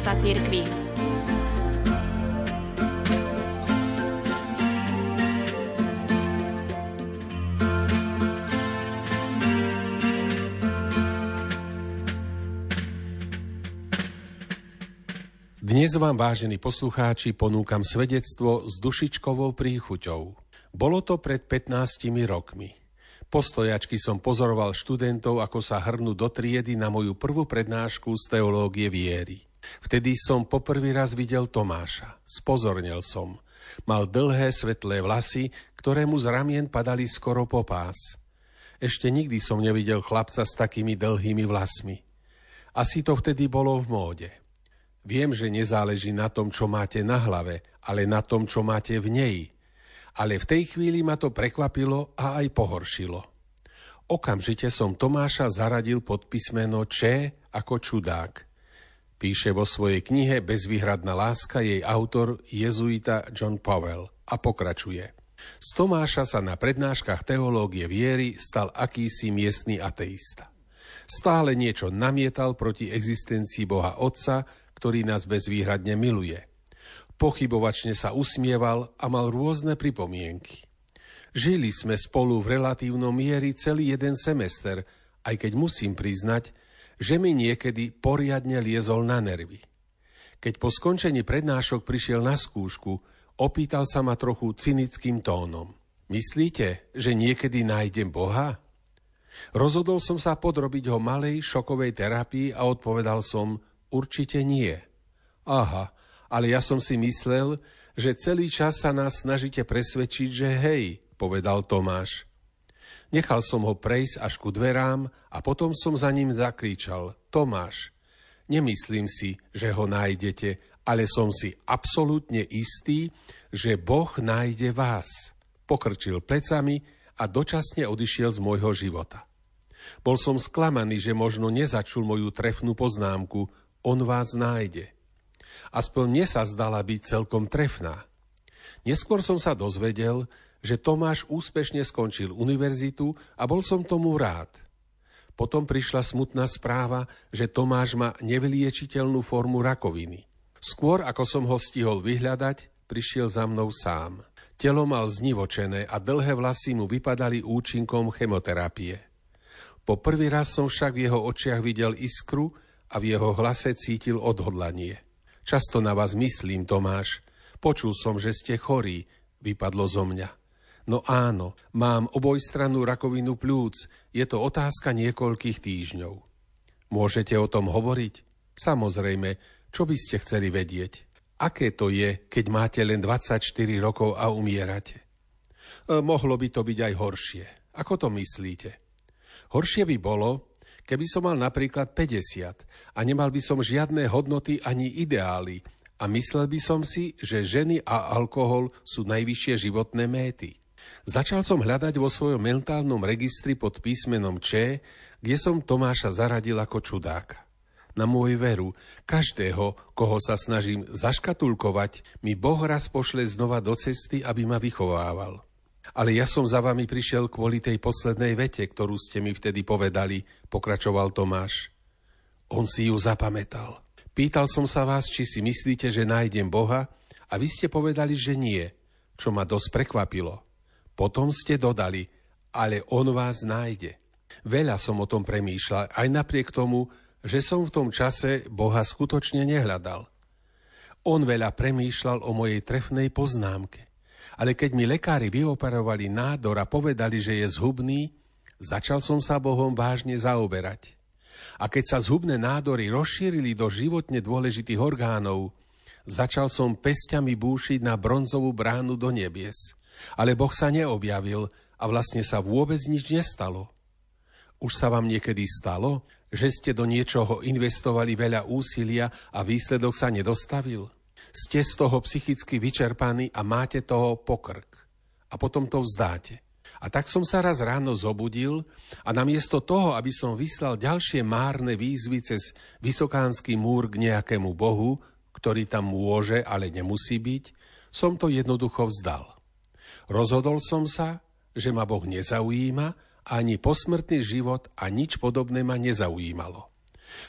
života cirkvi. Dnes vám, vážení poslucháči, ponúkam svedectvo s dušičkovou príchuťou. Bolo to pred 15 rokmi. Po stojačky som pozoroval študentov, ako sa hrnú do triedy na moju prvú prednášku z teológie viery. Vtedy som poprvý raz videl Tomáša. Spozornil som. Mal dlhé svetlé vlasy, ktoré mu z ramien padali skoro po pás. Ešte nikdy som nevidel chlapca s takými dlhými vlasmi. Asi to vtedy bolo v móde. Viem, že nezáleží na tom, čo máte na hlave, ale na tom, čo máte v nej. Ale v tej chvíli ma to prekvapilo a aj pohoršilo. Okamžite som Tomáša zaradil pod písmeno Č ako čudák. Píše vo svojej knihe Bezvýhradná láska jej autor jezuita John Powell a pokračuje. Z Tomáša sa na prednáškach teológie viery stal akýsi miestny ateista. Stále niečo namietal proti existencii Boha Otca, ktorý nás bezvýhradne miluje. Pochybovačne sa usmieval a mal rôzne pripomienky. Žili sme spolu v relatívnom miery celý jeden semester, aj keď musím priznať, že mi niekedy poriadne liezol na nervy. Keď po skončení prednášok prišiel na skúšku, opýtal sa ma trochu cynickým tónom. Myslíte, že niekedy nájdem Boha? Rozhodol som sa podrobiť ho malej šokovej terapii a odpovedal som, Určite nie. Aha, ale ja som si myslel, že celý čas sa nás snažíte presvedčiť, že hej, povedal Tomáš. Nechal som ho prejsť až ku dverám a potom som za ním zakričal. Tomáš, nemyslím si, že ho nájdete, ale som si absolútne istý, že Boh nájde vás. Pokrčil plecami a dočasne odišiel z môjho života. Bol som sklamaný, že možno nezačul moju trefnú poznámku, on vás nájde. Aspoň mne sa zdala byť celkom trefná. Neskôr som sa dozvedel, že Tomáš úspešne skončil univerzitu a bol som tomu rád. Potom prišla smutná správa, že Tomáš má nevyliečiteľnú formu rakoviny. Skôr ako som ho stihol vyhľadať, prišiel za mnou sám. Telo mal znivočené a dlhé vlasy mu vypadali účinkom chemoterapie. Po prvý raz som však v jeho očiach videl iskru, a v jeho hlase cítil odhodlanie. Často na vás myslím, Tomáš. Počul som, že ste chorí, vypadlo zo mňa. No áno, mám obojstrannú rakovinu plúc, je to otázka niekoľkých týždňov. Môžete o tom hovoriť? Samozrejme, čo by ste chceli vedieť? Aké to je, keď máte len 24 rokov a umierate? E, mohlo by to byť aj horšie. Ako to myslíte? Horšie by bolo, Keby som mal napríklad 50 a nemal by som žiadne hodnoty ani ideály a myslel by som si, že ženy a alkohol sú najvyššie životné méty. Začal som hľadať vo svojom mentálnom registri pod písmenom Č, kde som Tomáša zaradil ako čudáka. Na môj veru, každého, koho sa snažím zaškatulkovať, mi Boh raz pošle znova do cesty, aby ma vychovával. Ale ja som za vami prišiel kvôli tej poslednej vete, ktorú ste mi vtedy povedali, pokračoval Tomáš. On si ju zapamätal. Pýtal som sa vás, či si myslíte, že nájdem Boha a vy ste povedali, že nie, čo ma dosť prekvapilo. Potom ste dodali, ale on vás nájde. Veľa som o tom premýšľal, aj napriek tomu, že som v tom čase Boha skutočne nehľadal. On veľa premýšľal o mojej trefnej poznámke ale keď mi lekári vyoperovali nádor a povedali, že je zhubný, začal som sa Bohom vážne zaoberať. A keď sa zhubné nádory rozšírili do životne dôležitých orgánov, začal som pesťami búšiť na bronzovú bránu do nebies. Ale Boh sa neobjavil a vlastne sa vôbec nič nestalo. Už sa vám niekedy stalo, že ste do niečoho investovali veľa úsilia a výsledok sa nedostavil? ste z toho psychicky vyčerpaní a máte toho pokrk. A potom to vzdáte. A tak som sa raz ráno zobudil a namiesto toho, aby som vyslal ďalšie márne výzvy cez vysokánsky múr k nejakému bohu, ktorý tam môže, ale nemusí byť, som to jednoducho vzdal. Rozhodol som sa, že ma Boh nezaujíma, ani posmrtný život a nič podobné ma nezaujímalo.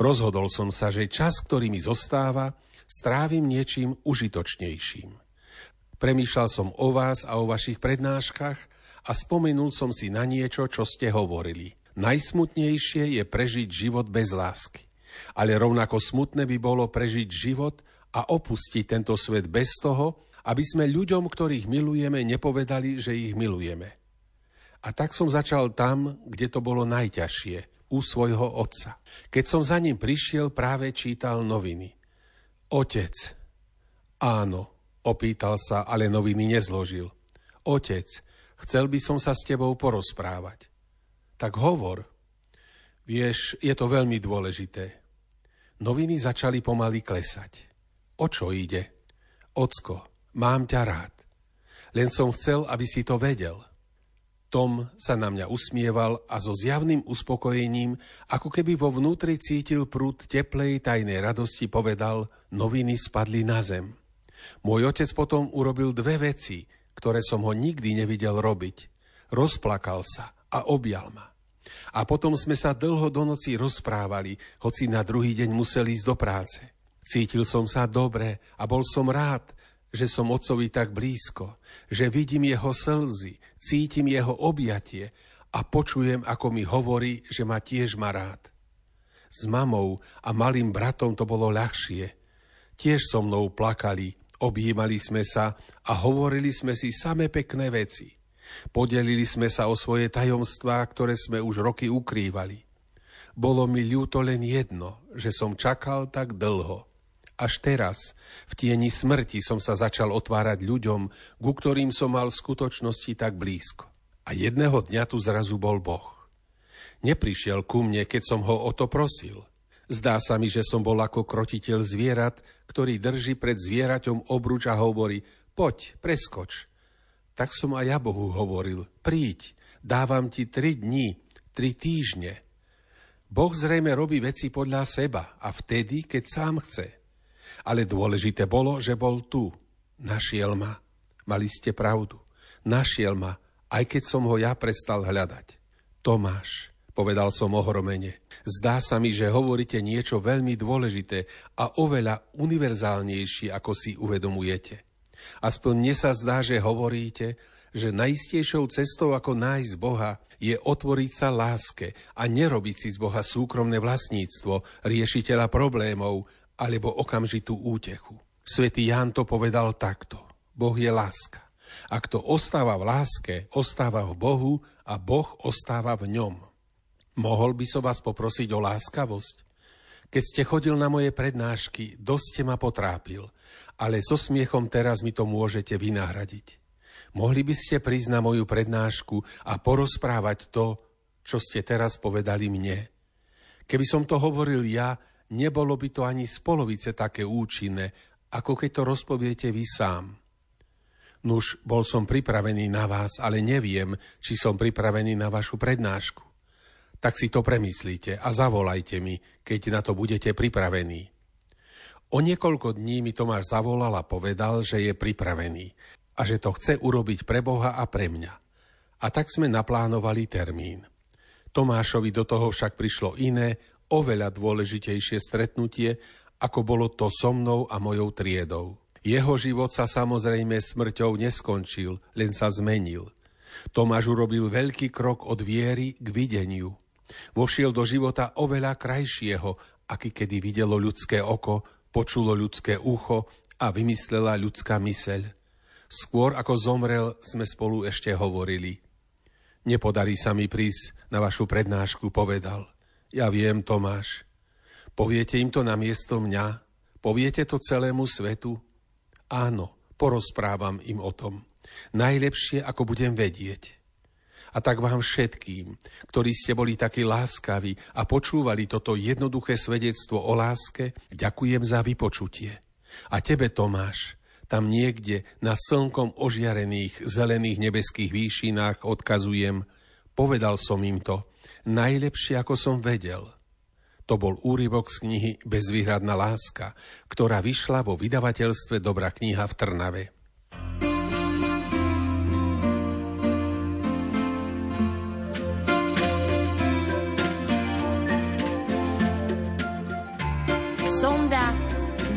Rozhodol som sa, že čas, ktorý mi zostáva, strávim niečím užitočnejším. Premýšľal som o vás a o vašich prednáškach a spomenul som si na niečo, čo ste hovorili. Najsmutnejšie je prežiť život bez lásky. Ale rovnako smutné by bolo prežiť život a opustiť tento svet bez toho, aby sme ľuďom, ktorých milujeme, nepovedali, že ich milujeme. A tak som začal tam, kde to bolo najťažšie, u svojho otca. Keď som za ním prišiel, práve čítal noviny. Otec. Áno, opýtal sa, ale noviny nezložil. Otec, chcel by som sa s tebou porozprávať. Tak hovor. Vieš, je to veľmi dôležité. Noviny začali pomaly klesať. O čo ide? Ocko, mám ťa rád. Len som chcel, aby si to vedel – tom sa na mňa usmieval a so zjavným uspokojením, ako keby vo vnútri cítil prúd teplej tajnej radosti, povedal, noviny spadli na zem. Môj otec potom urobil dve veci, ktoré som ho nikdy nevidel robiť. Rozplakal sa a objal ma. A potom sme sa dlho do noci rozprávali, hoci na druhý deň musel ísť do práce. Cítil som sa dobre a bol som rád, že som otcovi tak blízko, že vidím jeho slzy, cítim jeho objatie a počujem, ako mi hovorí, že ma tiež má rád. S mamou a malým bratom to bolo ľahšie. Tiež so mnou plakali, objímali sme sa a hovorili sme si same pekné veci. Podelili sme sa o svoje tajomstvá, ktoré sme už roky ukrývali. Bolo mi ľúto len jedno, že som čakal tak dlho – až teraz, v tieni smrti, som sa začal otvárať ľuďom, ku ktorým som mal v skutočnosti tak blízko. A jedného dňa tu zrazu bol Boh. Neprišiel ku mne, keď som ho o to prosil. Zdá sa mi, že som bol ako krotiteľ zvierat, ktorý drží pred zvieraťom obruč a hovorí, poď, preskoč. Tak som aj ja Bohu hovoril, príď, dávam ti tri dni, tri týždne. Boh zrejme robí veci podľa seba a vtedy, keď sám chce. Ale dôležité bolo, že bol tu. Našiel ma. Mali ste pravdu. Našiel ma, aj keď som ho ja prestal hľadať. Tomáš, povedal som ohromene, zdá sa mi, že hovoríte niečo veľmi dôležité a oveľa univerzálnejšie, ako si uvedomujete. Aspoň mne sa zdá, že hovoríte, že najistejšou cestou, ako nájsť Boha, je otvoriť sa láske a nerobiť si z Boha súkromné vlastníctvo, riešiteľa problémov, alebo okamžitú útechu. Svetý Ján to povedal takto. Boh je láska. Ak to ostáva v láske, ostáva v Bohu a Boh ostáva v ňom. Mohol by som vás poprosiť o láskavosť? Keď ste chodil na moje prednášky, dosť ste ma potrápil, ale so smiechom teraz mi to môžete vynahradiť. Mohli by ste prísť na moju prednášku a porozprávať to, čo ste teraz povedali mne. Keby som to hovoril ja, nebolo by to ani z polovice také účinné, ako keď to rozpoviete vy sám. Nuž, bol som pripravený na vás, ale neviem, či som pripravený na vašu prednášku. Tak si to premyslíte a zavolajte mi, keď na to budete pripravení. O niekoľko dní mi Tomáš zavolal a povedal, že je pripravený a že to chce urobiť pre Boha a pre mňa. A tak sme naplánovali termín. Tomášovi do toho však prišlo iné oveľa dôležitejšie stretnutie, ako bolo to so mnou a mojou triedou. Jeho život sa samozrejme smrťou neskončil, len sa zmenil. Tomáš urobil veľký krok od viery k videniu. Vošiel do života oveľa krajšieho, aký kedy videlo ľudské oko, počulo ľudské ucho a vymyslela ľudská myseľ. Skôr ako zomrel, sme spolu ešte hovorili. Nepodarí sa mi prísť na vašu prednášku, povedal. Ja viem, Tomáš. Poviete im to na miesto mňa? Poviete to celému svetu? Áno, porozprávam im o tom. Najlepšie, ako budem vedieť. A tak vám všetkým, ktorí ste boli takí láskaví a počúvali toto jednoduché svedectvo o láske, ďakujem za vypočutie. A tebe, Tomáš, tam niekde na slnkom ožiarených zelených nebeských výšinách odkazujem, Povedal som im to, najlepšie ako som vedel. To bol úryvok z knihy Bezvýhradná láska, ktorá vyšla vo vydavateľstve Dobrá kniha v Trnave. Sonda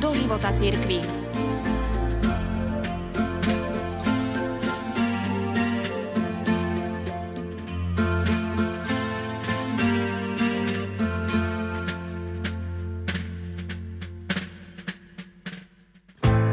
do života cirkvi.